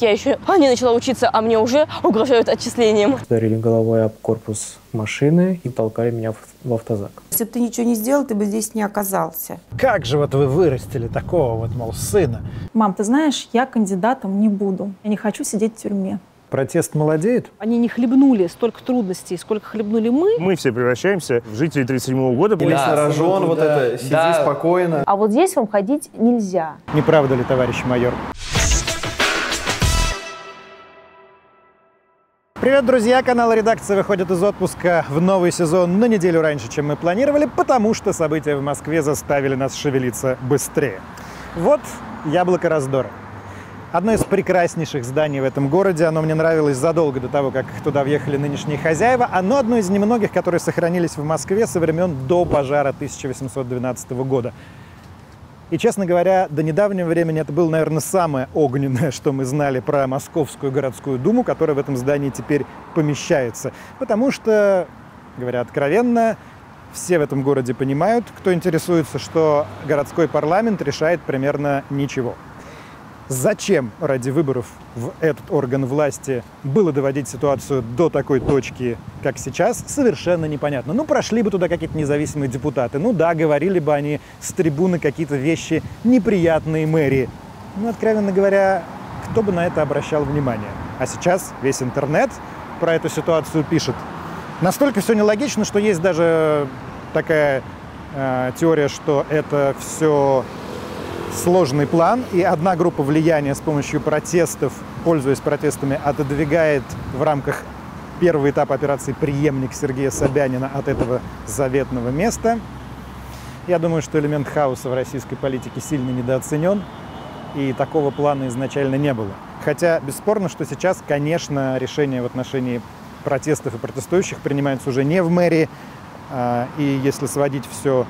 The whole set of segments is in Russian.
Я еще не начала учиться, а мне уже угрожают отчислением. Ударили головой об корпус машины и толкали меня в, в автозак. Если бы ты ничего не сделал, ты бы здесь не оказался. Как же вот вы вырастили такого вот, мол, сына? Мам, ты знаешь, я кандидатом не буду. Я не хочу сидеть в тюрьме. Протест молодеет? Они не хлебнули столько трудностей, сколько хлебнули мы. Мы все превращаемся в жителей 37 года. Или да, вот да, это, сиди да. спокойно. А вот здесь вам ходить нельзя. Не правда ли, товарищ майор? Привет, друзья! Канал «Редакция» выходит из отпуска в новый сезон на неделю раньше, чем мы планировали, потому что события в Москве заставили нас шевелиться быстрее. Вот яблоко раздора. Одно из прекраснейших зданий в этом городе. Оно мне нравилось задолго до того, как туда въехали нынешние хозяева. Оно одно из немногих, которые сохранились в Москве со времен до пожара 1812 года. И, честно говоря, до недавнего времени это было, наверное, самое огненное, что мы знали про Московскую городскую думу, которая в этом здании теперь помещается. Потому что, говоря откровенно, все в этом городе понимают, кто интересуется, что городской парламент решает примерно ничего. Зачем ради выборов в этот орган власти было доводить ситуацию до такой точки, как сейчас, совершенно непонятно. Ну, прошли бы туда какие-то независимые депутаты. Ну да, говорили бы они с трибуны какие-то вещи неприятные мэрии. Ну, откровенно говоря, кто бы на это обращал внимание? А сейчас весь интернет про эту ситуацию пишет. Настолько все нелогично, что есть даже такая э, теория, что это все сложный план, и одна группа влияния с помощью протестов, пользуясь протестами, отодвигает в рамках первого этапа операции преемник Сергея Собянина от этого заветного места. Я думаю, что элемент хаоса в российской политике сильно недооценен, и такого плана изначально не было. Хотя бесспорно, что сейчас, конечно, решение в отношении протестов и протестующих принимается уже не в мэрии, а, и если сводить все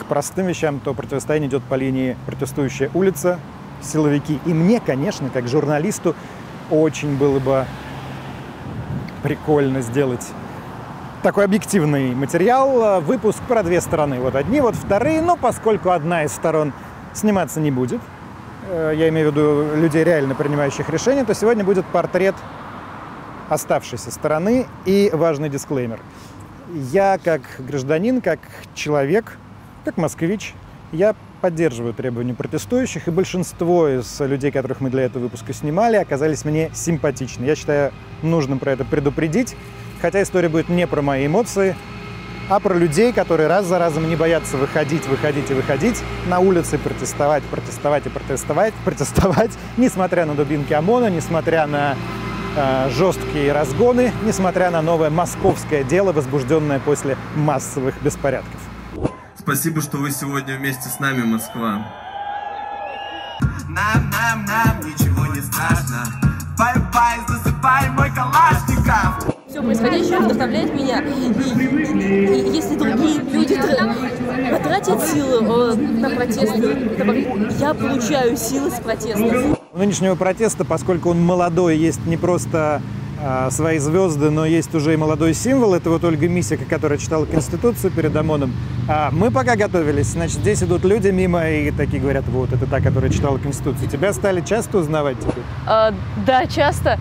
к простым вещам, то противостояние идет по линии протестующая улица, силовики. И мне, конечно, как журналисту, очень было бы прикольно сделать такой объективный материал, выпуск про две стороны. Вот одни, вот вторые, но поскольку одна из сторон сниматься не будет, э, я имею в виду людей, реально принимающих решения, то сегодня будет портрет оставшейся стороны и важный дисклеймер. Я как гражданин, как человек – как москвич, я поддерживаю требования протестующих, и большинство из людей, которых мы для этого выпуска снимали, оказались мне симпатичны. Я считаю нужным про это предупредить, хотя история будет не про мои эмоции, а про людей, которые раз за разом не боятся выходить, выходить и выходить на улицы, протестовать, протестовать и протестовать, протестовать, несмотря на дубинки ОМОНа, несмотря на э, жесткие разгоны, несмотря на новое московское дело, возбужденное после массовых беспорядков. Спасибо, что вы сегодня вместе с нами, Москва. Нам, нам, нам ничего не страшно. Бай-бай, засыпай мой калашников. Все происходящее вдохновляет меня. И, и, и если другие люди потратят силы на протесты, я получаю силы с протеста. У нынешнего протеста, поскольку он молодой, есть не просто свои звезды, но есть уже и молодой символ. Это вот Ольга Мисик, которая читала Конституцию перед ОМОНом. А мы пока готовились, значит, здесь идут люди мимо и такие говорят, вот, это та, которая читала Конституцию. Тебя стали часто узнавать теперь? А, да, часто.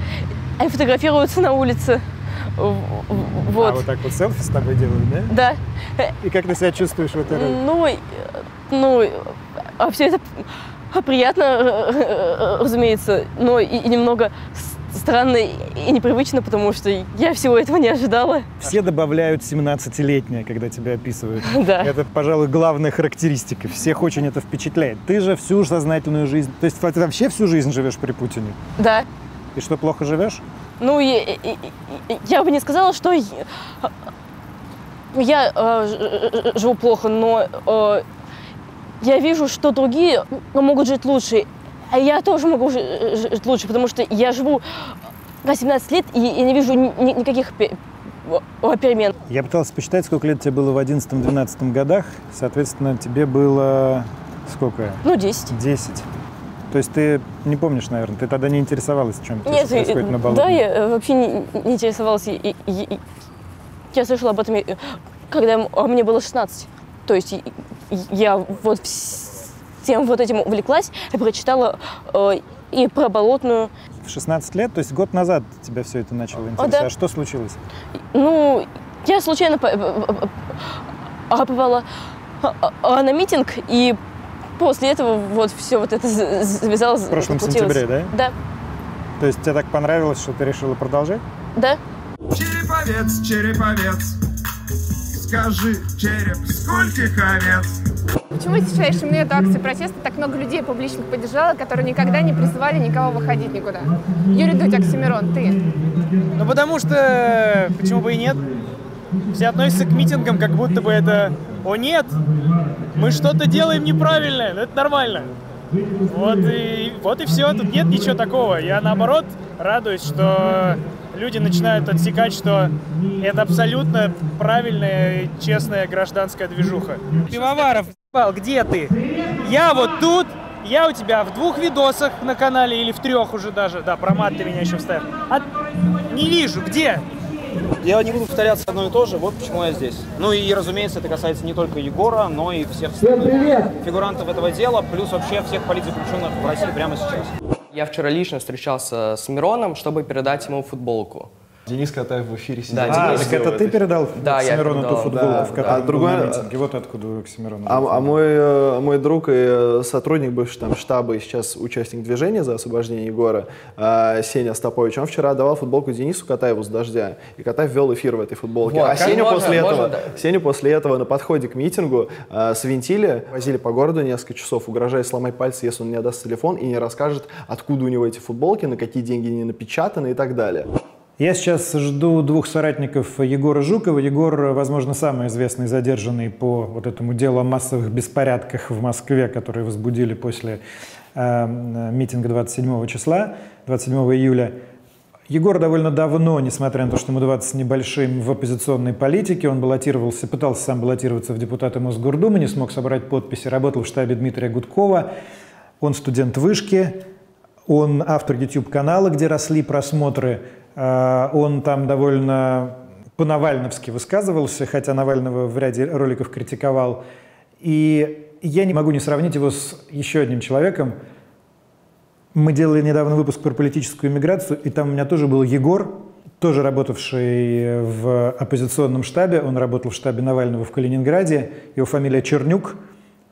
Они фотографируются на улице. Вот. А вот так вот селфи с тобой делают, да? Да. И как ты себя чувствуешь в этой роли? Ну, ну, а все это приятно, разумеется, но и немного странно и непривычно, потому что я всего этого не ожидала. Все добавляют 17-летнее, когда тебя описывают. Да. Это, пожалуй, главная характеристика. Всех очень это впечатляет. Ты же всю сознательную жизнь... То есть ты вообще всю жизнь живешь при Путине? Да. И что, плохо живешь? Ну, я, я, бы не сказала, что я, я э, живу плохо, но э, я вижу, что другие могут жить лучше. А я тоже могу жить лучше, потому что я живу на 17 лет и, и не вижу ни, никаких перемен. Я пытался посчитать, сколько лет тебе было в 11-12 годах. Соответственно, тебе было сколько? Ну, 10. 10. То есть ты не помнишь, наверное, ты тогда не интересовалась, чем Нет, происходит на балу? Да, я э, вообще не, не интересовалась. И, и, и, я слышала об этом, когда мне было 16. То есть я вот всем вот этим увлеклась и прочитала э, и про Болотную. В 16 лет, то есть год назад тебя все это начало интересовать. да. А что случилось? Ну, я случайно по- а, попала а, а, на митинг, и после этого вот все вот это завязалось. В прошлом сентябре, да? Да, То есть тебе так понравилось, что ты решила продолжать? да. Череповец, череповец Скажи, череп, скольких овец? Почему сейчас на эту акцию протеста так много людей публичных поддержало, которые никогда не призывали никого выходить никуда? Юрий Дудь, Оксимирон, ты. Ну потому что, почему бы и нет? Все относятся к митингам, как будто бы это «О нет, мы что-то делаем неправильно, но это нормально». Вот и, вот и все, тут нет ничего такого. Я наоборот радуюсь, что люди начинают отсекать, что это абсолютно правильная и честная гражданская движуха. Пивоваров, ебал, где ты? Я вот тут, я у тебя в двух видосах на канале или в трех уже даже. Да, про мат ты меня еще вставил. А не вижу, где? Я не буду повторяться одно и то же, вот почему я здесь. Ну и, разумеется, это касается не только Егора, но и всех фигурантов этого дела, плюс вообще всех политзаключенных в России прямо сейчас. Я вчера лично встречался с Мироном, чтобы передать ему футболку. Денис Катаев в эфире сидит. Да, А, Денис так это ты передал Да, Оксимирону ту футболку, Да, в которой а другой- на митинге? Вот откуда у Оксимирона. А, а мой, э, мой друг и э, сотрудник бывший там штаба и сейчас участник движения за освобождение Егора, э, Сеня Остапович, он вчера давал футболку Денису Катаеву с «Дождя», и Катаев вел эфир в этой футболке. Вот, а Сеню, можно- после можно, этого, Сеню после этого на подходе к митингу свинтили, возили по городу несколько часов, угрожая сломать пальцы, если он не отдаст телефон и не расскажет, откуда у него эти футболки, на какие деньги они напечатаны и так далее. Я сейчас жду двух соратников Егора Жукова. Егор, возможно, самый известный задержанный по вот этому делу о массовых беспорядках в Москве, которые возбудили после э, митинга 27 числа, 27 июля. Егор довольно давно, несмотря на то, что ему 20 с небольшим, в оппозиционной политике, он баллотировался, пытался сам баллотироваться в депутаты Мосгордумы, не смог собрать подписи, работал в штабе Дмитрия Гудкова, он студент вышки, он автор YouTube-канала, где росли просмотры. А, Он там довольно по-навальновски высказывался, хотя Навального в ряде роликов критиковал. И я не могу не сравнить его с еще одним человеком. Мы делали недавно выпуск про политическую миграцию, и там у меня тоже был Егор, тоже работавший в оппозиционном штабе. Он работал в штабе Навального в Калининграде. Его фамилия Чернюк.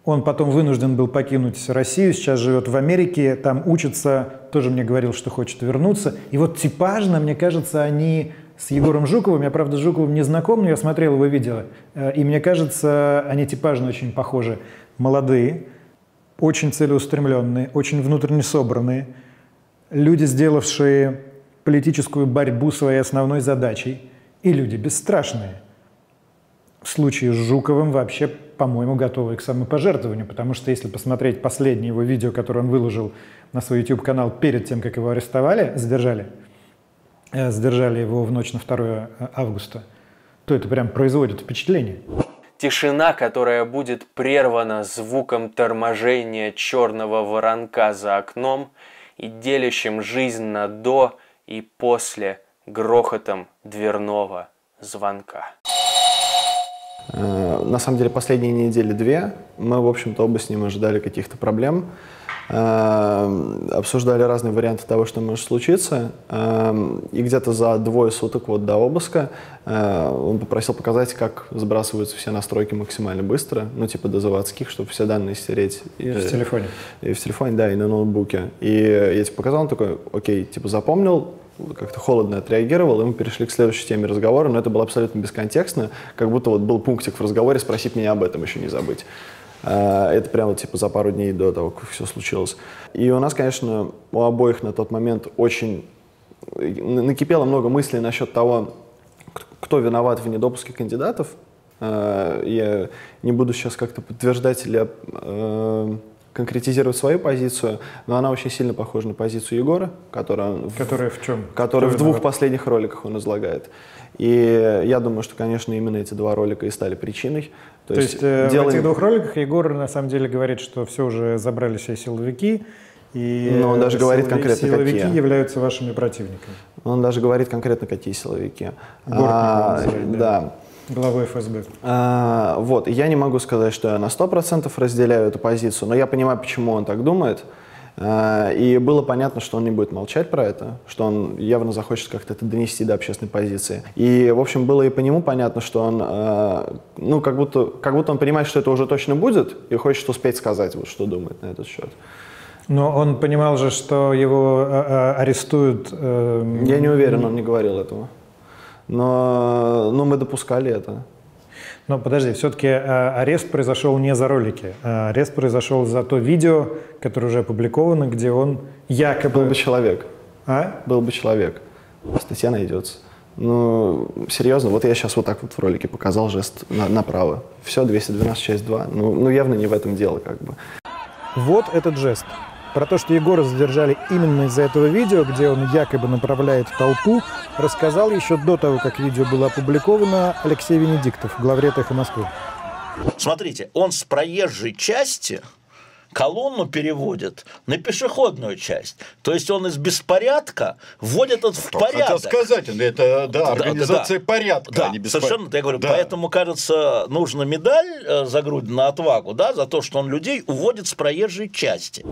Он потом вынужден был покинуть Россию, сейчас живет в Америке, там учится, тоже мне говорил, что хочет вернуться. И вот типажно, мне кажется, они с Егором Жуковым, я, правда, с Жуковым не знаком, но я смотрел его видео, э, и мне кажется, они типажно очень похожи. Молодые, очень целеустремленные, очень внутренне собранные, люди, сделавшие политическую борьбу своей основной задачей, и люди бесстрашные. Случае с Жуковым вообще, по-моему, готовы к самопожертвованию, потому что если посмотреть последнее его видео, которое он выложил на свой YouTube-канал перед тем, как его арестовали, задержали, э, задержали его в ночь на 2 августа, то это прям производит впечатление. Тишина, которая будет прервана звуком торможения черного воронка за окном и делящим жизнь на до и после грохотом дверного звонка. Э, На самом деле последние недели две мы, в общем-то, оба с ним ожидали каких-то проблем, обсуждали разные варианты того, что может случиться. Э, И где-то за двое суток вот до обыска э, он попросил показать, как сбрасываются все настройки максимально быстро, ну типа до заводских, чтобы все данные стереть. И, В телефоне. И в телефоне, да, и на ноутбуке. И я типа показал, он такой, окей, типа запомнил, как-то холодно отреагировал, и мы перешли к следующей теме разговора, но это было абсолютно бесконтекстно, как будто вот был пунктик в разговоре «спросить меня об этом, еще не забыть». А, Это прямо типа за пару дней до того, как все случилось. И у нас, конечно, у обоих на тот момент очень н- накипело много мыслей насчет того, кто виноват в недопуске кандидатов. А, Я не буду сейчас как-то подтверждать или э, конкретизировать свою позицию, но она очень сильно похожа на позицию Егора, которая, он в- Которая в чем? который Кто в двух последних роликах он излагает. И я думаю, что, конечно, именно эти два ролика и стали причиной. То, есть, э, дело в этих двух роликах Егор на самом деле говорит, что все уже забрали все силовики, и Но он даже э, говорит силови- конкретно, силовики какие. являются вашими противниками. Он даже говорит конкретно, какие силовики. Бортник А, называет, да. да. Главой ФСБ. А, вот, я не могу сказать, что я на 100% разделяю эту позицию, но я понимаю, почему он так думает. А, И было понятно, что он не будет молчать про это, что он явно захочет как-то это донести до общественной позиции. И, в общем, было и по нему понятно, что он, а, ну, как будто, как будто он понимает, что это уже точно будет, и хочет успеть сказать, вот, что думает на этот счет. Но он понимал же, что его э, арестуют. э, Я не уверен, он не говорил этого. Но, но мы допускали это. Но подожди, все-таки арест произошел не за ролики. а Арест произошел за то видео, которое уже опубликовано, где он якобы... Был бы человек. А? Был бы человек. Статья найдется. Ну, серьезно, вот я сейчас вот так вот в ролике показал жест на- направо. Все, 212, часть 2. Ну, ну, явно не в этом дело, как бы. Вот этот жест. Про то, что Егора задержали именно из-за этого видео, где он якобы направляет толпу, рассказал еще до того, как видео было опубликовано Алексей Венедиктов, главред «Эхо Москвы». Смотрите, он с проезжей части колонну переводит на пешеходную часть. То есть он из беспорядка вводит это в порядок. Хотел сказать, это, да, организация порядка, Да, а не беспорядка. совершенно, я говорю, Да. поэтому, кажется, нужно медаль э, за грудь на отвагу, да, за то, что он людей уводит с проезжей части.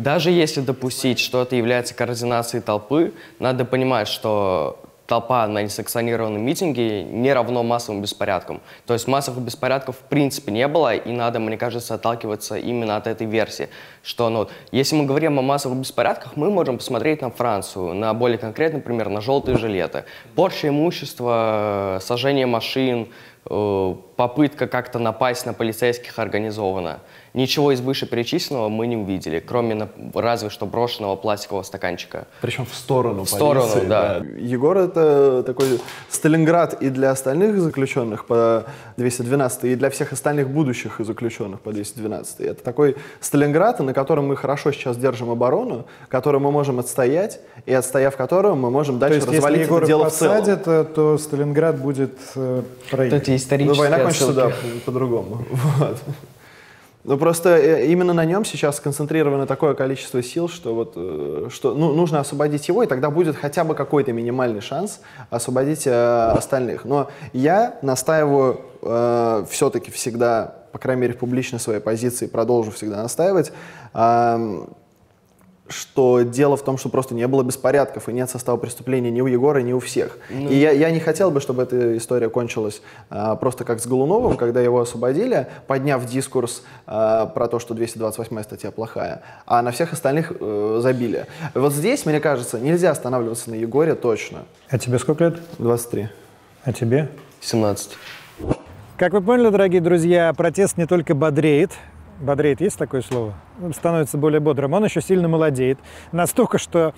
Даже если допустить, что это является координацией толпы, надо понимать, что толпа на несанкционированном митинге не равно массовым беспорядкам. То есть массовых беспорядков в принципе не было, и надо, мне кажется, отталкиваться именно от этой версии. Что, ну, если мы говорим о массовых беспорядках, мы можем посмотреть на Францию, на более конкретно, например, на желтые жилеты. Порча имущества, сожжение машин, э, попытка как-то напасть на полицейских организована. Ничего из вышеперечисленного мы не увидели, кроме разве что брошенного пластикового стаканчика. Причем в сторону В сторону, полиции, да. Егор это такой Сталинград и для остальных заключенных по 212, и для всех остальных будущих заключенных по 212. Это такой Сталинград, на котором мы хорошо сейчас держим оборону, который мы можем отстоять, и отстояв которого мы можем То дальше есть, если развалить Егора это дело в целом. посадят, э, то Сталинград будет э, проигран. Ну, война кончится, да, по- по-другому. Вот. Ну, просто э, именно на нем сейчас сконцентрировано такое количество сил, что вот, э, что ну, нужно освободить его, и тогда будет хотя бы какой-то минимальный шанс освободить э, остальных. Но я настаиваю все-таки всегда, по крайней мере, в публичной своей позиции, продолжу всегда настаивать, эм, что дело в том, что просто не было беспорядков и нет состава преступления ни у Егора, ни у всех. Ну. И я, я не хотел бы, чтобы эта история кончилась а, просто как с Голуновым, когда его освободили, подняв дискурс а, про то, что 228 статья плохая, а на всех остальных э, забили. Вот здесь, мне кажется, нельзя останавливаться на Егоре точно. А тебе сколько лет? 23. А тебе? 17. Как вы поняли, дорогие друзья, протест не только бодреет, бодреет, есть такое слово? Становится более бодрым, он еще сильно молодеет. Настолько, что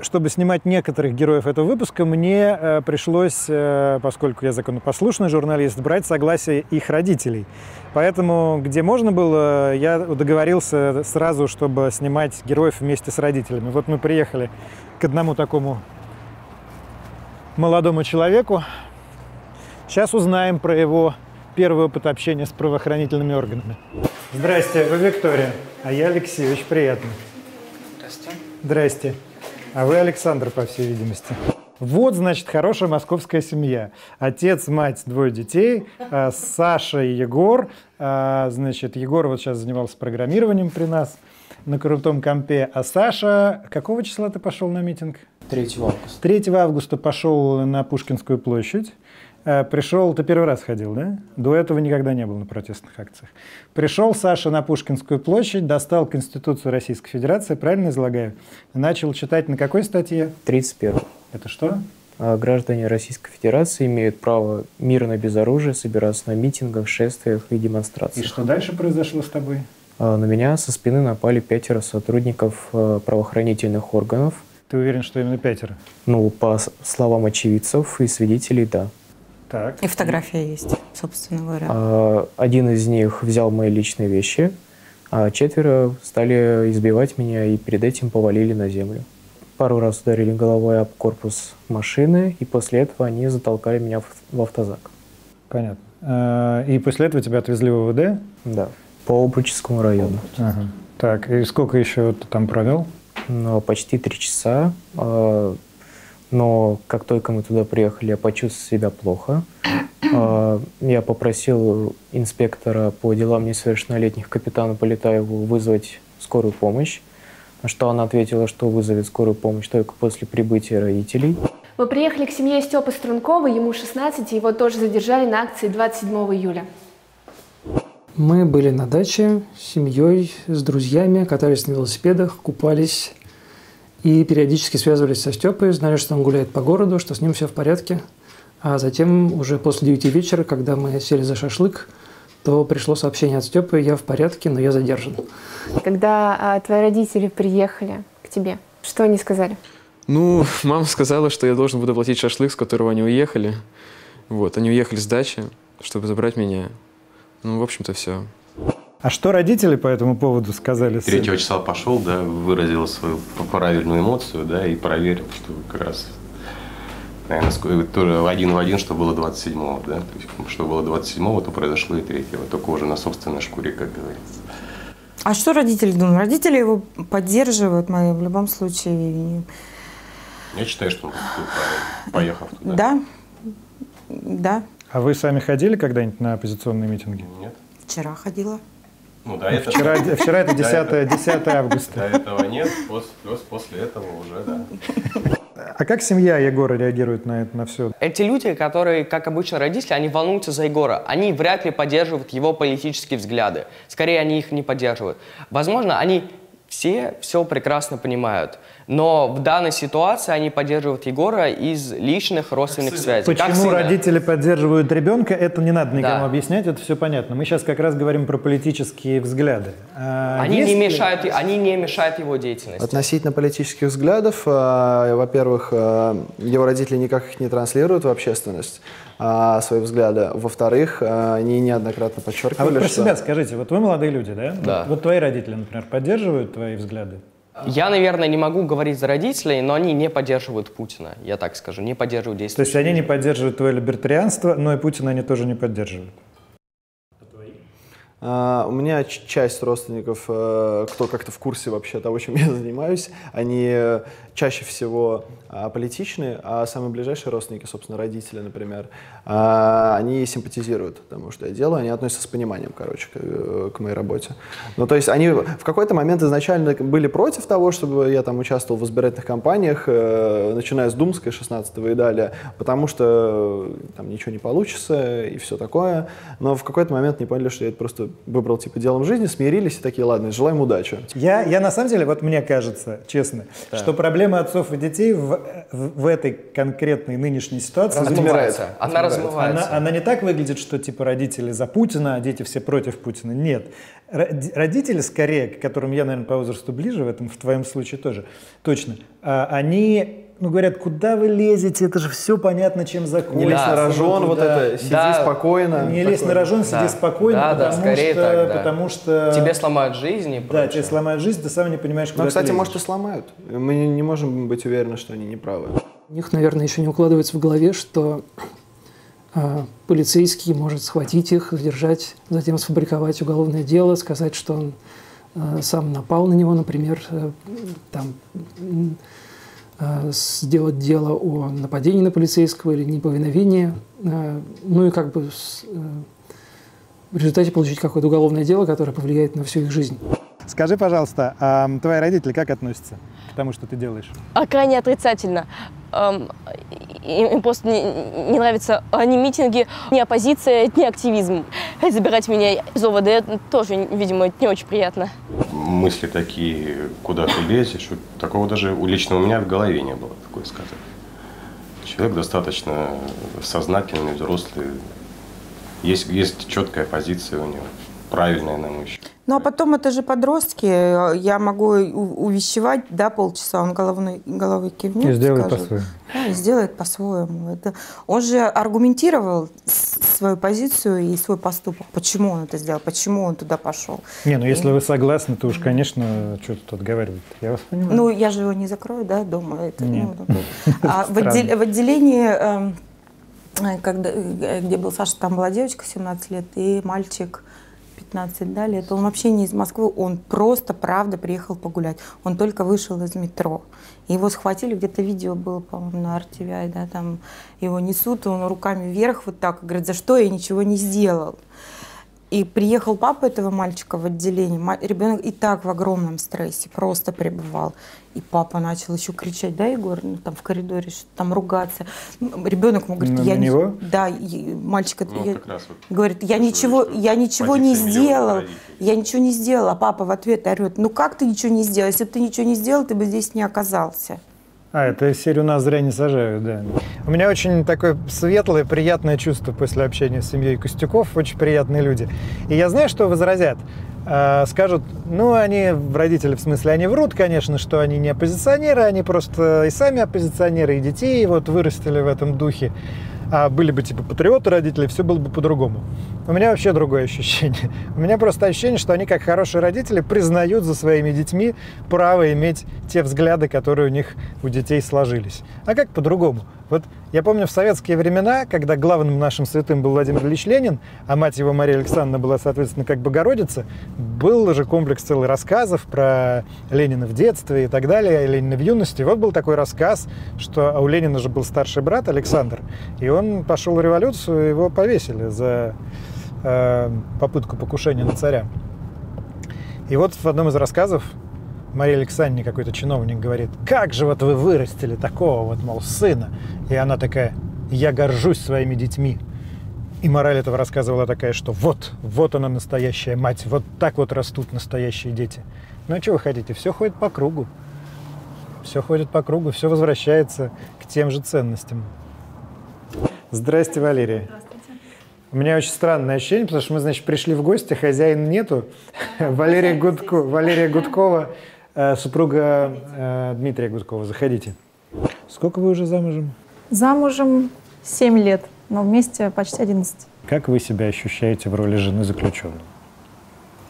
чтобы снимать некоторых героев этого выпуска, мне э, пришлось, э, поскольку я законопослушный журналист, брать согласие их родителей. Поэтому, где можно было, я договорился сразу, чтобы снимать героев вместе с родителями. Вот мы приехали к одному такому молодому человеку. Сейчас узнаем про его первый опыт общения с правоохранительными органами. Здрасте, вы Виктория, а я Алексей, очень приятно. Здрасте. Здрасте. А вы Александр, по всей видимости. Вот, значит, хорошая московская семья. Отец, мать, двое детей, а, Саша и Егор. А, Значит, Егор вот сейчас занимался программированием при нас на крутом компе. А Саша, какого числа ты пошел на митинг? 3 августа. 3 августа пошел на Пушкинскую площадь. Э, Пришел, ты первый раз ходил, да? До этого никогда не был на протестных акциях. Пришел Саша на Пушкинскую площадь, достал Конституцию Российской Федерации, правильно излагаю? Начал читать на какой статье? 31. Это что? А Граждане Российской Федерации имеют право мирно без оружия собираться на митингах, шествиях и И демонстрациях. что дальше произошло с тобой? А На меня со спины напали пятеро сотрудников э, правоохранительных органов. Ты уверен, что именно пятеро? Ну, по словам очевидцев и свидетелей, да. Так. И фотография есть, собственно говоря. А, Один из них взял мои личные вещи, а четверо стали избивать меня и перед этим повалили на землю. Пару раз ударили головой об корпус машины, и после этого они затолкали меня в, автозак. Понятно. Э, И после этого тебя отвезли в ОВД? Да, по Обручевскому району. Ага. Так, и сколько еще ты там провел? Ну, почти три часа. Но как только мы туда приехали, я почувствовал себя плохо. А, Я попросил инспектора по делам несовершеннолетних капитана Полетаеву вызвать скорую помощь. На что она ответила, что вызовет скорую помощь только после прибытия родителей. Мы приехали к семье Степы Стрункова, ему 16, и его тоже задержали на акции 27 июля. Мы были на даче с семьей, с друзьями, катались на велосипедах, купались и периодически связывались со Степой, знали, что он гуляет по городу, что с ним все в порядке. А затем уже после 9 вечера, когда мы сели за шашлык, то пришло сообщение от Степы, я в порядке, но я задержан. Когда а, твои родители приехали к тебе, что они сказали? Ну, мама сказала, что я должен буду платить шашлык, с которого они уехали. Вот, они уехали с дачи, чтобы забрать меня. Ну, в общем-то, все. А что родители по этому поводу сказали? Третьего числа пошел, да, выразил свою правильную эмоцию, да, и проверил, что как раз, наверное, ск- тоже один в один, что было 27-го, да, то есть, что было 27-го, то произошло и 3-го, только уже на собственной шкуре, как говорится. А что родители думают? Родители его поддерживают, мы в любом случае. Я считаю, что он поступил поехав туда. Да, да. А вы сами ходили когда-нибудь на оппозиционные митинги? Нет. Вчера ходила. Ну, до этого... Вчера, вчера это До 10, этого- 10 августа. До этого нет, пос- плюс после этого уже, да. А как семья Егора реагирует на это, на все? Эти люди, которые, как обычно родители, они волнуются за Егора. Они вряд ли поддерживают его политические взгляды. Скорее, они их не поддерживают. Возможно, они все все прекрасно понимают. Но в данной ситуации они поддерживают Егора из личных родственных связей. Почему родители поддерживают ребенка, это не надо никому Да. объяснять, это все понятно. Мы сейчас как раз говорим про политические взгляды. А Они есть не, мешают, они не мешают его деятельности. Относительно политических взглядов, э, во-первых, э, его родители никак их не транслируют в общественность, а, свои взгляды. Во-вторых, они неоднократно А вот подчеркивали, про что... себя скажите, вот вы молодые люди, да? Да. Вот, вот твои родители, например, поддерживают твои взгляды? Я, наверное, не могу говорить за родителей, но они не поддерживают Путина, я так скажу, не поддерживают То действия. есть они не поддерживают твое либертарианство, но и Путина они тоже не поддерживают. А, У меня часть родственников, э, кто как-то в курсе вообще того, чем я занимаюсь, они э, чаще всего а, политичны, а самые ближайшие родственники, собственно, родители, например, а, они симпатизируют тому, что я делаю, они относятся с пониманием, короче, к, э, к моей работе. Ну, то есть они в какой-то момент изначально были против того, чтобы я там участвовал в избирательных кампаниях, начиная с Думской 16 и далее, потому что там ничего не получится и все такое. Но в какой-то момент не поняли, что я это просто выбрал типа делом жизни, смирились и такие, ладно, желаем удачи. Я, я на самом деле, вот мне кажется, честно, Да. что проблема отцов и детей в, в, в этой конкретной нынешней ситуации Размывается. Она размывается. Она, она не так выглядит, что типа родители за Путина, а дети все против Путина. Нет. Роди- Родители, скорее, к которым я, наверное, по возрасту ближе, в этом в твоем случае тоже, точно, а, они ну, говорят, куда вы лезете, это же все понятно, чем закончится. Не лезь на рожон, Вот вот это, сиди спокойно. Не лезь на рожон, Да. сиди спокойно, Да, да, потому, скорее что, так, да. потому что... Тебе сломают жизнь и Да, прочее. тебе сломают жизнь, ты сам не понимаешь, куда Ну, ты кстати, лезешь. может и сломают. Мы не, не можем быть уверены, что они не правы. У них, наверное, еще не укладывается в голове, что а, полицейский может схватить их, задержать, затем сфабриковать уголовное дело, сказать, что он а, сам напал на него, например, э, там, сделать дело о нападении на полицейского или неповиновении, а, ну и как бы э, в результате получить какое-то уголовное дело, которое повлияет на всю их жизнь. Скажи, пожалуйста, а твои родители как относятся тому, что ты делаешь? А крайне отрицательно. Эм, Им просто не, не нравятся ни митинги, ни оппозиция, ни активизм. Забирать меня из ОВД тоже, видимо, не очень приятно. Мысли такие, куда ты лезешь, такого даже у лично у меня в голове не было, такое сказать. Человек достаточно сознательный, взрослый. Есть, есть четкая позиция у него, правильная, на мой счет. Ну а потом это же подростки, я могу увещевать, да, полчаса, он головной, головой кивнет. И сделает по-своему. Да, и сделает по-своему. Это... Он же аргументировал свою позицию и свой поступок. Почему он это сделал, почему он туда пошел. Не, ну если вы согласны, то уж, конечно, что тут отговаривать. Я вас понимаю. Ну, я же его не закрою, да, дома. Это, Нет. ну, а в, отдел- в отделении, эм, когда, э, где был Саша, там была девочка 17 лет и мальчик 15 да, лет. Он вообще не из Москвы, он просто, правда, приехал погулять. Он только вышел из метро. Его схватили, где-то видео было, по-моему, на RTVI, да, там его несут, он руками вверх вот так, говорит, за что я ничего не сделал. И приехал папа этого мальчика в отделение. Ребенок и так в огромном стрессе просто пребывал. И папа начал еще кричать, да, Егор, ну, там в коридоре, что там ругаться. Ребенок ему говорит, на, я на не... него? Да, и мальчик Ну, я... вот говорит, я ничего, я ничего не сделал, я ничего не сделал. А папа в ответ орет, ну как ты ничего не сделал? Если бы ты ничего не сделал, ты бы здесь не оказался. А, это серию «Нас зря не сажают», да. У меня очень такое светлое, приятное чувство после общения с семьей Костюков. Очень приятные люди. И я знаю, что возразят. А, скажут, ну, они, родители, в смысле, они врут, конечно, что они не оппозиционеры, они просто и сами оппозиционеры, и детей вот вырастили в этом духе. А были бы, типа, патриоты родители, все было бы по-другому. У меня вообще другое ощущение. У меня просто ощущение, что они, как хорошие родители, признают за своими детьми право иметь те взгляды, которые у них, у детей сложились. А как по-другому? Вот я помню в советские времена, когда главным нашим святым был Владимир Ильич Ленин, а мать его Мария Александровна была, соответственно, как Богородица, был же комплекс целых рассказов про Ленина в детстве и так далее, Ленина в юности. Вот был такой рассказ, что а у Ленина же был старший брат Александр, и он пошел в революцию, его повесили за э, попытку покушения на царя. И вот в одном из рассказов Мария Александровна, какой-то чиновник, говорит, как же вот вы вырастили такого вот, мол, сына. И она такая, я горжусь своими детьми. И мораль этого рассказа была такая, что вот, вот она настоящая мать, вот так вот растут настоящие дети. Ну а что вы хотите, все ходит по кругу. Все ходит по кругу, все возвращается к тем же ценностям. Здрасте, Валерия. У меня очень странное ощущение, потому что мы, значит, пришли в гости, хозяина нету. Валерия, Гудко, Валерия Гудкова, э, супруга э, Дмитрия Гудкова. Заходите. Сколько вы уже замужем? Замужем 7 лет, но вместе почти 11. Как вы себя ощущаете в роли жены заключенного?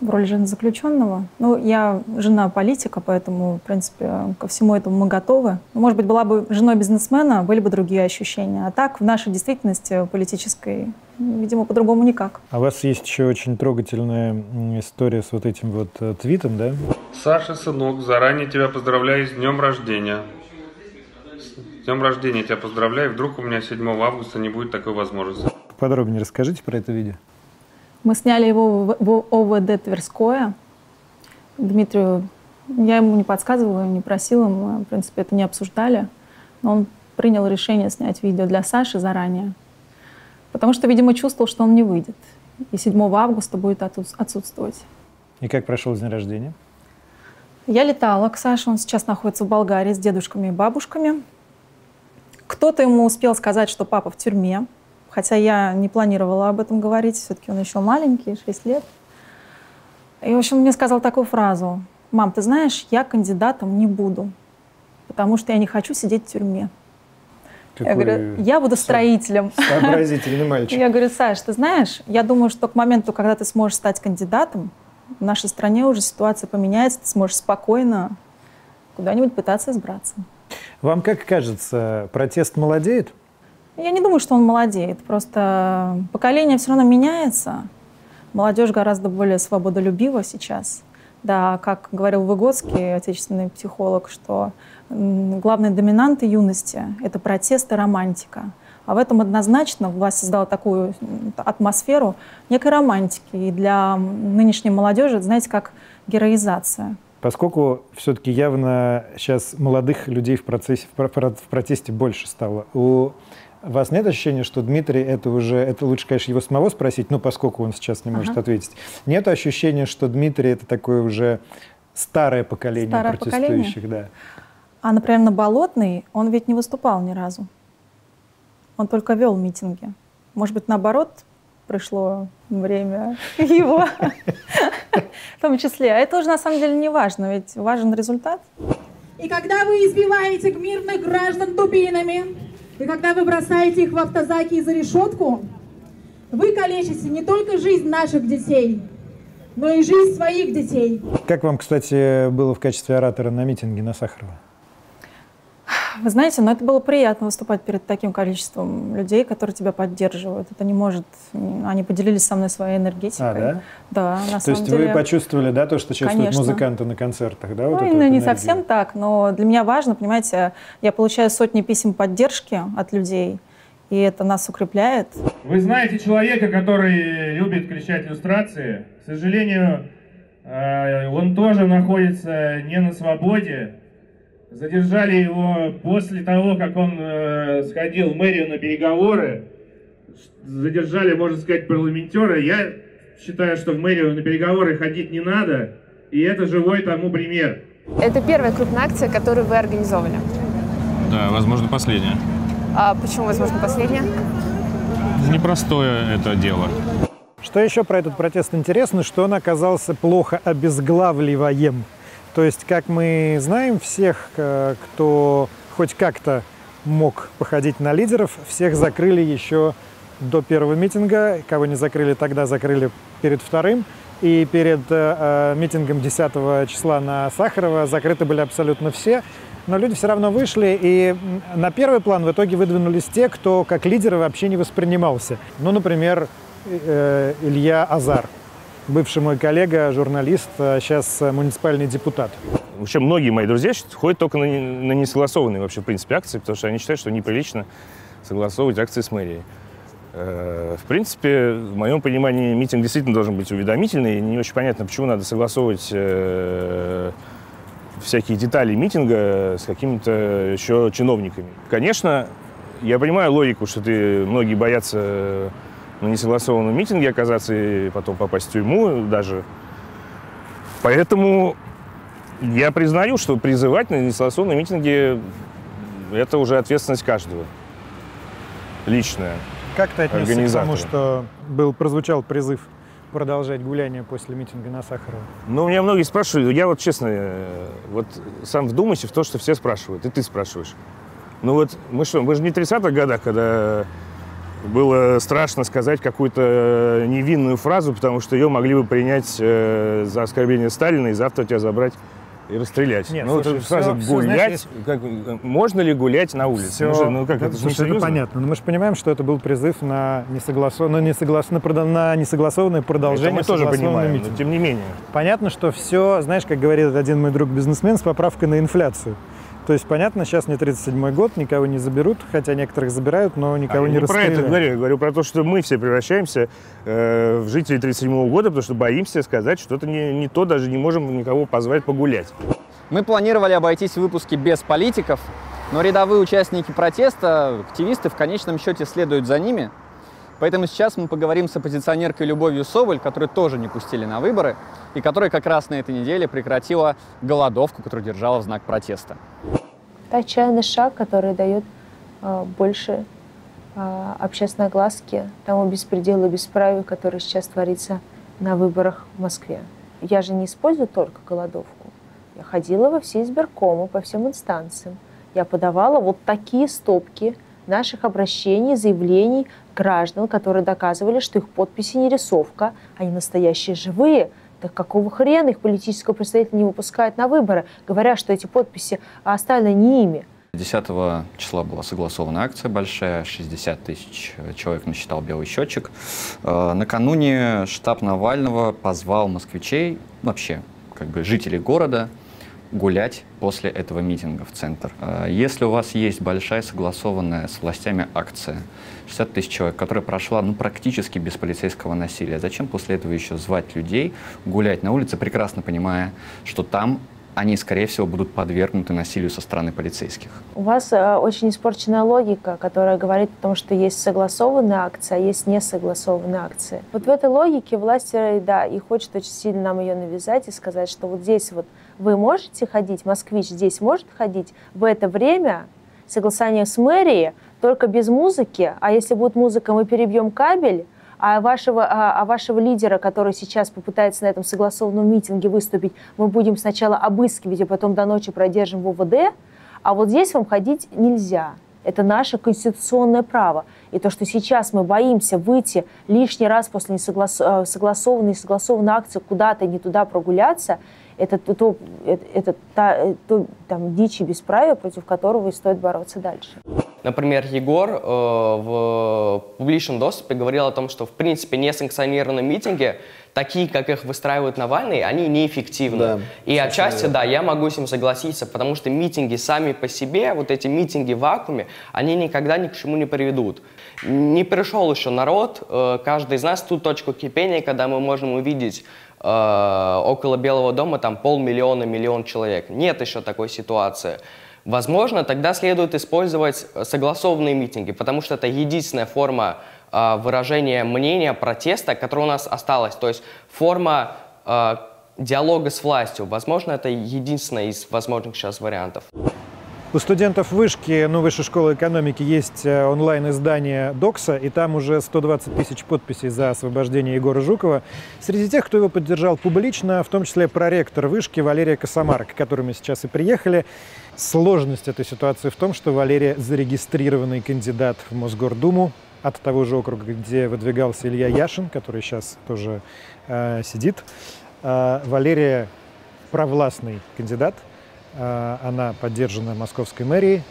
В роли жены заключенного. Ну, я жена политика, поэтому, в принципе, ко всему этому мы готовы. Ну, Может быть, была бы женой бизнесмена, были бы другие ощущения. А так, в нашей действительности политической, видимо, по-другому никак. А у вас есть еще очень трогательная история с вот этим вот э, твитом, да? Саша, сынок, заранее тебя поздравляю с днем рождения. С днем рождения тебя поздравляю. Вдруг у меня 7 августа не будет такой возможности. Подробнее расскажите про это видео. Мы сняли его в ОВД Тверское. Дмитрию, я ему не подсказывала, не просила, мы, в принципе, это не обсуждали. Но он принял решение снять видео для Саши заранее. Потому что, видимо, чувствовал, что он не выйдет. И 7 августа будет отсутс- отсутствовать. И как прошел день рождения? Я летала к Саше, он сейчас находится в Болгарии с дедушками и бабушками. Кто-то ему успел сказать, что папа в тюрьме, хотя я не планировала об этом говорить, все-таки он еще маленький, 6 лет. И, в общем, мне сказал такую фразу. «Мам, ты знаешь, я кандидатом не буду, потому что я не хочу сидеть в тюрьме». Я Какой говорю, я буду строителем. Сообразительный мальчик. Я говорю, Саш, ты знаешь, я думаю, что к моменту, когда ты сможешь стать кандидатом, в нашей стране уже ситуация поменяется, ты сможешь спокойно куда-нибудь пытаться избраться. Вам как кажется, протест молодеет? Я не думаю, что он молодеет. Просто поколение все равно меняется. Молодежь гораздо более свободолюбива сейчас. Да, как говорил Выгодский, отечественный психолог, что главные доминанты юности — это протест и романтика. А в этом однозначно власть создала такую атмосферу некой романтики. И для нынешней молодежи, знаете, как героизация. Поскольку все-таки явно сейчас молодых людей в, процессе, в, про- про- в протесте больше стало, у вас нет ощущения, что Дмитрий это уже, это лучше, конечно, его самого спросить, ну, поскольку он сейчас не может Ага. ответить. Нет ощущения, что Дмитрий это такое уже старое поколение Старое протестующих, да. А, например, на Болотной он ведь не выступал ни разу. Он только вел митинги. Может быть, наоборот, пришло время его в том числе. А это уже на самом деле не важно, ведь важен результат. И когда вы избиваете мирных граждан дубинами, и когда вы бросаете их в автозаки и за решетку, вы калечите не только жизнь наших детей, но и жизнь своих детей. Как вам, кстати, было в качестве оратора на митинге на Сахарова? Вы знаете, но это было приятно выступать перед таким количеством людей, которые тебя поддерживают. Это не может... Они поделились со мной своей энергетикой. А, да? Да, на То самом есть деле... вы почувствовали, да, то, что чувствуют Конечно. музыканты на концертах, да? вот Ну, эту вот не энергию? совсем так, но для меня важно, понимаете, я получаю сотни писем поддержки от людей, и это нас укрепляет. Вы знаете человека, который любит кричать иллюстрации. К сожалению, э, он тоже находится не на свободе. Задержали его после того, как он э, сходил в мэрию на переговоры. Задержали, можно сказать, парламентера. Я считаю, что в мэрию на переговоры ходить не надо. И это живой тому пример. Это первая крупная акция, которую вы организовывали. Да, возможно, последняя. А почему, возможно, последняя? Непростое это дело. Что еще про этот протест интересно, что он оказался плохо обезглавливаем. То есть, как мы знаем, всех, э, кто хоть как-то мог походить на лидеров, всех закрыли еще до первого митинга. Кого не закрыли тогда, закрыли перед вторым. И перед э, митингом 10 числа на Сахарова закрыты были абсолютно все. Но люди все равно вышли, и на первый план в итоге выдвинулись те, кто как лидеры вообще не воспринимался. Ну, например, э, Илья Азар, бывший мой коллега, журналист, а сейчас муниципальный депутат. Вообще многие мои друзья ходят только на, на несогласованные вообще, в принципе, акции, потому что они считают, что неприлично согласовывать акции с мэрией. Э, в принципе, в моем понимании, митинг действительно должен быть уведомительный. Не очень понятно, почему надо согласовывать э, всякие детали митинга с какими-то еще чиновниками. Конечно, я понимаю логику, что ты, многие боятся на несогласованном митинге оказаться и потом попасть в тюрьму даже. Поэтому я признаю, что призывать на несогласованные митинги – это уже ответственность каждого. Личная. Как ты отнесся к тому, что был, прозвучал призыв продолжать гуляние после митинга на Сахарова? Ну, меня многие спрашивают, я вот честно, э, вот сам вдумайся в то, что все спрашивают, и ты спрашиваешь. Ну вот мы что, мы же не 30-х годах, когда было страшно сказать какую-то невинную фразу, потому что ее могли бы принять э, за оскорбление Сталина и завтра тебя забрать и расстрелять. Нет, ну, слушай, вот фраза все, гулять, все, как, можно ли гулять на улице? Все, ну, же, ну как, это, слушай, это понятно. Но мы же понимаем, что это был призыв на несогласованное, на, несоглас... на, прода... на несогласованное продолжение это мы тоже понимаем, но тем не менее. Понятно, что все, знаешь, как говорит один мой друг бизнесмен, с поправкой на инфляцию. То есть, понятно, сейчас не 37-й год, никого не заберут, хотя некоторых забирают, но никого а не расстреляют. про это говорю, я говорю про то, что мы все превращаемся э, в жителей 37-го года, потому что боимся сказать что-то не, не то, даже не можем никого позвать погулять. Мы планировали обойтись в выпуске без политиков, но рядовые участники протеста, активисты, в конечном счете следуют за ними. Поэтому сейчас мы поговорим с оппозиционеркой Любовью Соболь, которую тоже не пустили на выборы, и которая как раз на этой неделе прекратила голодовку, которую держала в знак протеста. Это отчаянный шаг, который дает э, больше э, общественной огласки тому беспределу и бесправию, который сейчас творится на выборах в Москве. Я же не использую только голодовку. Я ходила во все избиркомы, по всем инстанциям. Я подавала вот такие стопки наших обращений, заявлений граждан, которые доказывали, что их подписи не рисовка, они настоящие живые. Так какого хрена их политического представителя не выпускают на выборы, говоря, что эти подписи оставлены не ими? 10 числа была согласована акция большая, 60 тысяч человек насчитал белый счетчик. Накануне штаб Навального позвал москвичей, вообще как бы жителей города, гулять после этого митинга в центр. Если у вас есть большая согласованная с властями акция, 60 тысяч человек, которая прошла ну, практически без полицейского насилия, зачем после этого еще звать людей гулять на улице, прекрасно понимая, что там они, скорее всего, будут подвергнуты насилию со стороны полицейских. У вас э, очень испорченная логика, которая говорит о том, что есть согласованные акции, а есть несогласованные акции. Вот в этой логике власти, да, и хочет очень сильно нам ее навязать и сказать, что вот здесь вот вы можете ходить, москвич здесь может ходить в это время, согласование с мэрией, только без музыки, а если будет музыка, мы перебьем кабель, а вашего, а, а вашего лидера, который сейчас попытается на этом согласованном митинге выступить, мы будем сначала обыскивать, а потом до ночи продержим в ОВД, а вот здесь вам ходить нельзя. Это наше конституционное право. И то, что сейчас мы боимся выйти лишний раз после несоглас... согласованной и согласованной акции куда-то не туда прогуляться, это, то, то, это, это та, то, там, дичь и бесправие, против которого и стоит бороться дальше. Например, Егор э, в публичном доступе говорил о том, что в принципе несанкционированные митинги такие, как их выстраивают Навальный, они неэффективны. Да, и отчасти, да, я могу с ним согласиться, потому что митинги сами по себе, вот эти митинги в вакууме, они никогда ни к чему не приведут. Не пришел еще народ, э, каждый из нас ту точку кипения, когда мы можем увидеть э, около Белого дома там полмиллиона, миллион человек. Нет еще такой ситуации. Возможно, тогда следует использовать согласованные митинги, потому что это единственная форма э, выражения мнения, протеста, которая у нас осталась. То есть форма э, диалога с властью. Возможно, это единственная из возможных сейчас вариантов. У студентов вышки, ну, Высшей школы экономики, есть э, онлайн-издание «Докса», и там уже 120 тысяч подписей за освобождение Егора Жукова. Среди тех, кто его поддержал публично, в том числе проректор вышки Валерия Косомарок, к которой мы сейчас и приехали. Сложность этой ситуации в том, что Валерия зарегистрированный кандидат в Мосгордуму от того же округа, где выдвигался Илья Яшин, который сейчас тоже э, сидит. Э, Валерия провластный кандидат – а, она поддержана московской мэрией,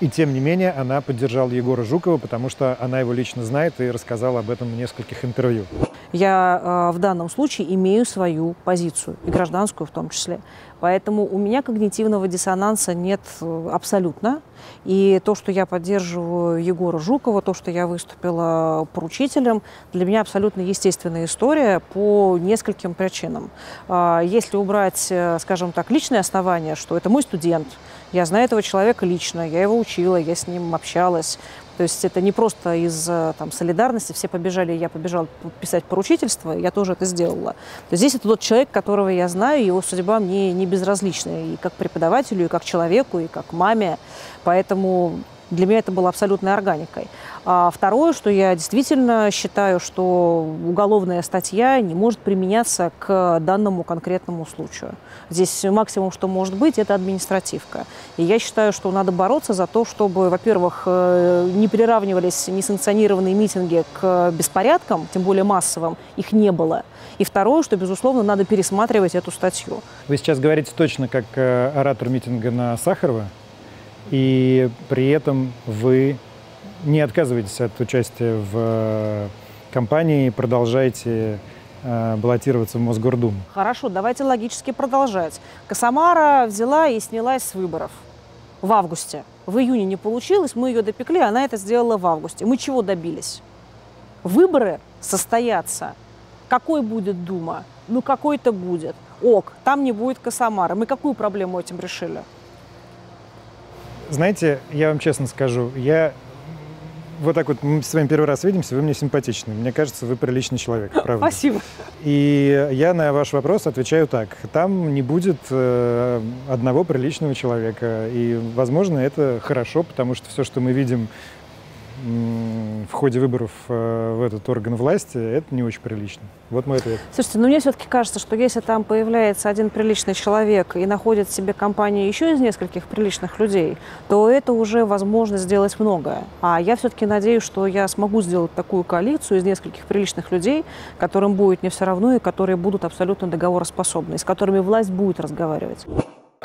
и тем не менее она поддержала Егора Жукова, потому что она его лично знает и рассказала об этом в нескольких интервью. Я э, в данном случае имею свою позицию, и гражданскую в том числе. Поэтому у меня когнитивного диссонанса нет э, абсолютно. И то, что я поддерживаю Егора Жукова, то, что я выступила поручителем, для меня абсолютно естественная история по нескольким причинам. А, если убрать, э, скажем так, личные основания, что это мой студент, я знаю этого человека лично, я его учила, я с ним общалась. То есть это не просто из э, там, солидарности, все побежали, я побежала писать поручительство, я тоже это сделала. То есть здесь это тот человек, которого я знаю, его судьба мне не безразлична и как преподавателю, и как человеку, и как маме. Поэтому для меня это было абсолютной органикой. А второе, что я действительно считаю, что уголовная статья не может применяться к данному конкретному случаю. Здесь максимум, что может быть, это административка. И я считаю, что надо бороться за то, чтобы, во-первых, э, не приравнивались несанкционированные митинги к беспорядкам, тем более массовым, их не было. И второе, что, безусловно, надо пересматривать эту статью. Вы сейчас говорите точно как э, оратор митинга на Сахарова, и при этом вы не отказываетесь от участия в э, кампании, продолжаете э, баллотироваться в Мосгордуму. Хорошо, давайте логически продолжать. Косомара взяла и снялась с выборов в августе. В июне не получилось, мы ее допекли, она это сделала в августе. Мы чего добились? Выборы состоятся. Какой будет Дума? Ну, какой-то будет. Ок, там не будет Косомара. Мы какую проблему этим решили? Знаете, я вам честно скажу, я вот так вот мы с вами первый раз видимся, вы мне симпатичны. Мне кажется, вы приличный человек, правда. Спасибо. И я на ваш вопрос отвечаю так. Там не будет э, одного приличного человека. И, возможно, это хорошо, потому что все, что мы видим в ходе выборов э, в этот орган власти, это не очень прилично. Вот мой ответ. Слушайте, ну мне все-таки кажется, что если там появляется один приличный человек и находит себе компанию еще из нескольких приличных людей, то это уже возможность сделать многое. А я все-таки надеюсь, что я смогу сделать такую коалицию из нескольких приличных людей, которым будет не все равно и которые будут абсолютно договороспособны, с которыми власть будет разговаривать.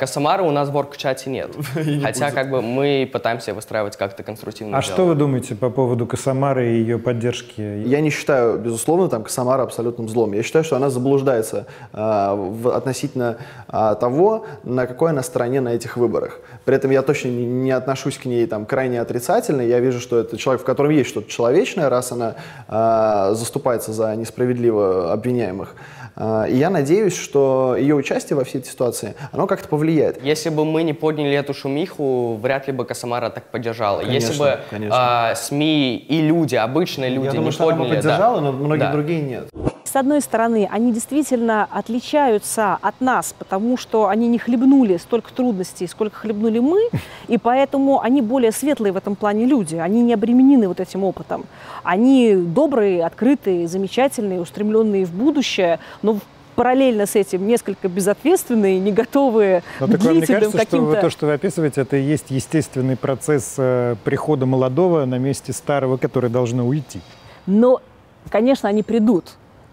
Косомара у нас в оргчате нет. Хотя как бы мы пытаемся выстраивать как-то конструктивно. А диалог. что вы думаете по поводу Косомары и ее поддержки? Я не считаю, безусловно, там Косомара абсолютным злом. Я считаю, что она заблуждается э, в, относительно э, того, на какой она стороне на этих выборах. При этом я точно не, не отношусь к ней там крайне отрицательно. Я вижу, что это человек, в котором есть что-то человечное, раз она э, заступается за несправедливо обвиняемых. А, и я надеюсь, что ее участие во всей этой ситуации, оно как-то повлияет. Если бы мы не подняли эту шумиху, вряд ли бы Косомара так поддержала. Конечно, Если бы конечно. Э, СМИ и люди, обычные люди я не думаю, что подняли... она бы поддержала, да, но многие да. другие нет. С одной стороны, они действительно отличаются от нас, потому что они не хлебнули столько трудностей, сколько хлебнули мы, и поэтому они более светлые в этом плане люди, они не обременены вот этим опытом. Они добрые, открытые, замечательные, устремленные в будущее, но параллельно с этим несколько безответственные, не готовые Но к длительным кажется, что вы, каким-то... то, что вы описываете, это и есть естественный процесс э, прихода молодого на месте старого, который должно уйти? Но, конечно, они придут.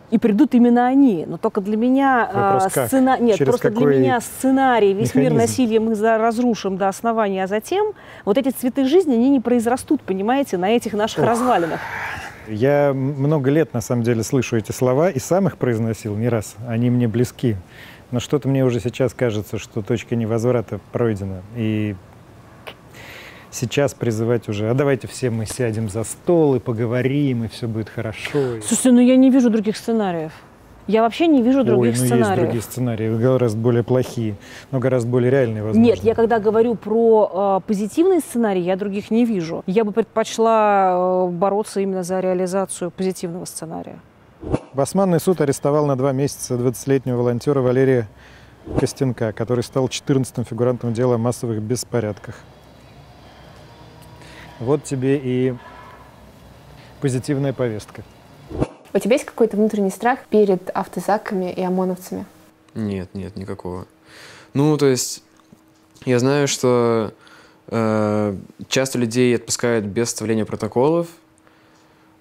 И придут именно они. Но только для меня Вопрос как? сцена... Нет, Через просто для меня сценарий, весь мир механизм? насилия мы за... разрушим до основания, а затем вот эти цветы жизни, они не произрастут, понимаете, на этих наших Ох. развалинах. Я много лет, на самом деле, слышу эти слова и сам их произносил не раз. Они мне близки. Но что-то мне уже сейчас кажется, что точка невозврата пройдена. И сейчас призывать уже, а давайте все мы сядем за стол и поговорим, и все будет хорошо. Слушайте, ну я не вижу других сценариев. Я вообще не вижу других Ой, ну сценариев. есть другие сценарии, гораздо более плохие, но гораздо более реальные, возможно. Нет, я когда говорю про э, позитивные сценарии, я других не вижу. Я бы предпочла э, бороться именно за реализацию позитивного сценария. Басманный суд арестовал на два месяца 20-летнего волонтера Валерия Костенка, который стал 14-м фигурантом дела о массовых беспорядках. Вот тебе и позитивная повестка. У тебя есть какой-то внутренний страх перед автозаками и ОМОНовцами? Нет, нет, никакого. Ну, то есть, я знаю, что э, часто людей отпускают без составления протоколов.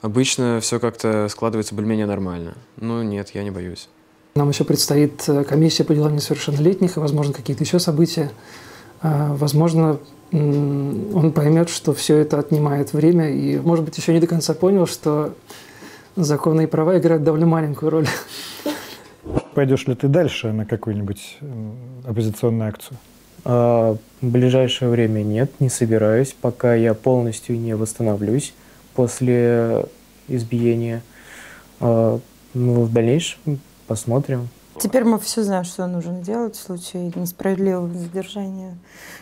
Обычно все как-то складывается более-менее нормально. Ну, нет, я не боюсь. Нам еще предстоит э, комиссия по делам несовершеннолетних и, возможно, какие-то еще события. А, возможно, он поймет, что все это отнимает время и, может быть, еще не до конца понял, что законы и права играют довольно маленькую роль. Пойдешь ли ты дальше на какую-нибудь оппозиционную акцию? А, в ближайшее время нет, не собираюсь, пока я полностью не восстановлюсь после избиения. А, ну, в дальнейшем посмотрим. Теперь мы все знаем, что нужно делать в случае несправедливого задержания.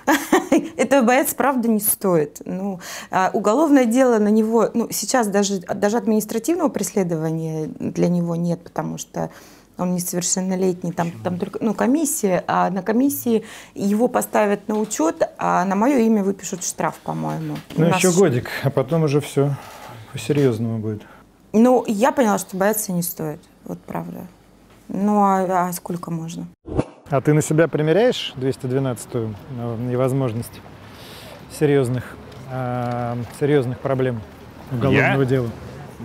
Этого бояться, правда, не стоит. Ну, а уголовное дело на него, ну, сейчас даже, даже административного преследования для него нет, потому что он несовершеннолетний, там, там только ну, комиссия, а на комиссии его поставят на учет, а на мое имя выпишут штраф, по-моему. Ну, еще годик, а потом уже все по-серьезному будет. Ну, я поняла, что бояться не стоит, вот правда. Ну, а, а сколько можно? А ты на себя примеряешь 212-ю ну, невозможность серьезных, э, серьезных проблем уголовного я? дела?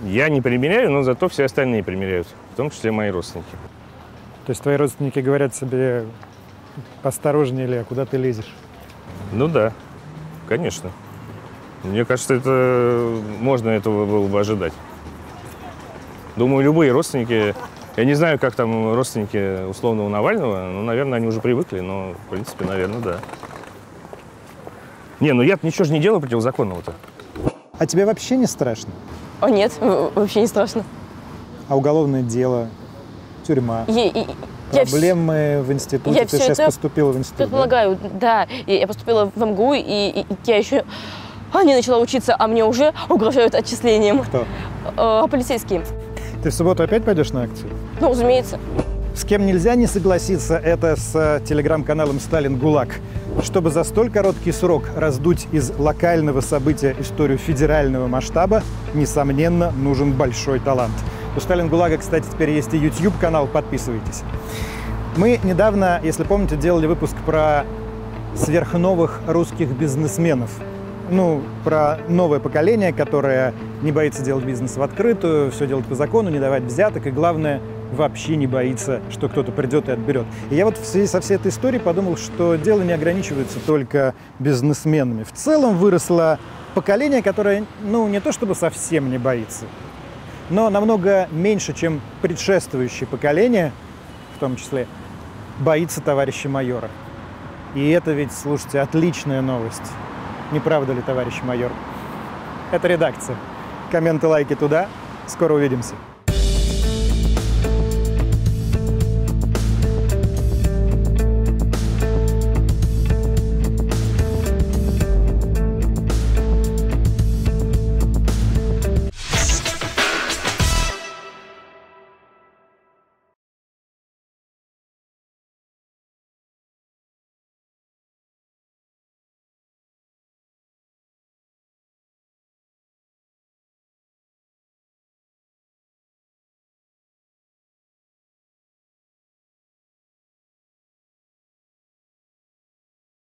Я не примеряю, но зато все остальные примеряют, в том числе мои родственники. То есть твои родственники говорят себе, посторожнее, ли, куда ты лезешь? Ну да, конечно. Мне кажется, это можно этого было бы ожидать. Думаю, любые родственники я не знаю, как там родственники условного Навального, ну, наверное, они уже привыкли, но, в принципе, наверное, да. Не, ну я ничего же не делаю противозаконного-то. А тебе вообще не страшно? О, нет, вообще не страшно. А уголовное дело, тюрьма, я, я, проблемы я, в институте? Я Ты сейчас поступила в институт, предполагаю, да? да. И я поступила в МГУ, и, и, и я еще а, не начала учиться, а мне уже угрожают отчислением. Кто? Э, полицейские. Ты в субботу опять пойдешь на акцию? Ну, разумеется. С кем нельзя не согласиться, это с э, телеграм-каналом «Сталин ГУЛАГ». Чтобы за столь короткий срок раздуть из локального события историю федерального масштаба, несомненно, нужен большой талант. У «Сталин ГУЛАГа», кстати, теперь есть и YouTube-канал, подписывайтесь. Мы недавно, если помните, делали выпуск про сверхновых русских бизнесменов – ну, про новое поколение, которое не боится делать бизнес в открытую, все делать по закону, не давать взяток, и главное, вообще не боится, что кто-то придет и отберет. И я вот в связи со всей этой историей подумал, что дело не ограничивается только бизнесменами. В целом выросло поколение, которое, ну, не то чтобы совсем не боится, но намного меньше, чем предшествующее поколение, в том числе, боится товарища майора. И это ведь, слушайте, отличная новость. Не правда ли, товарищ майор? Это редакция. Комменты, лайки туда. Скоро увидимся.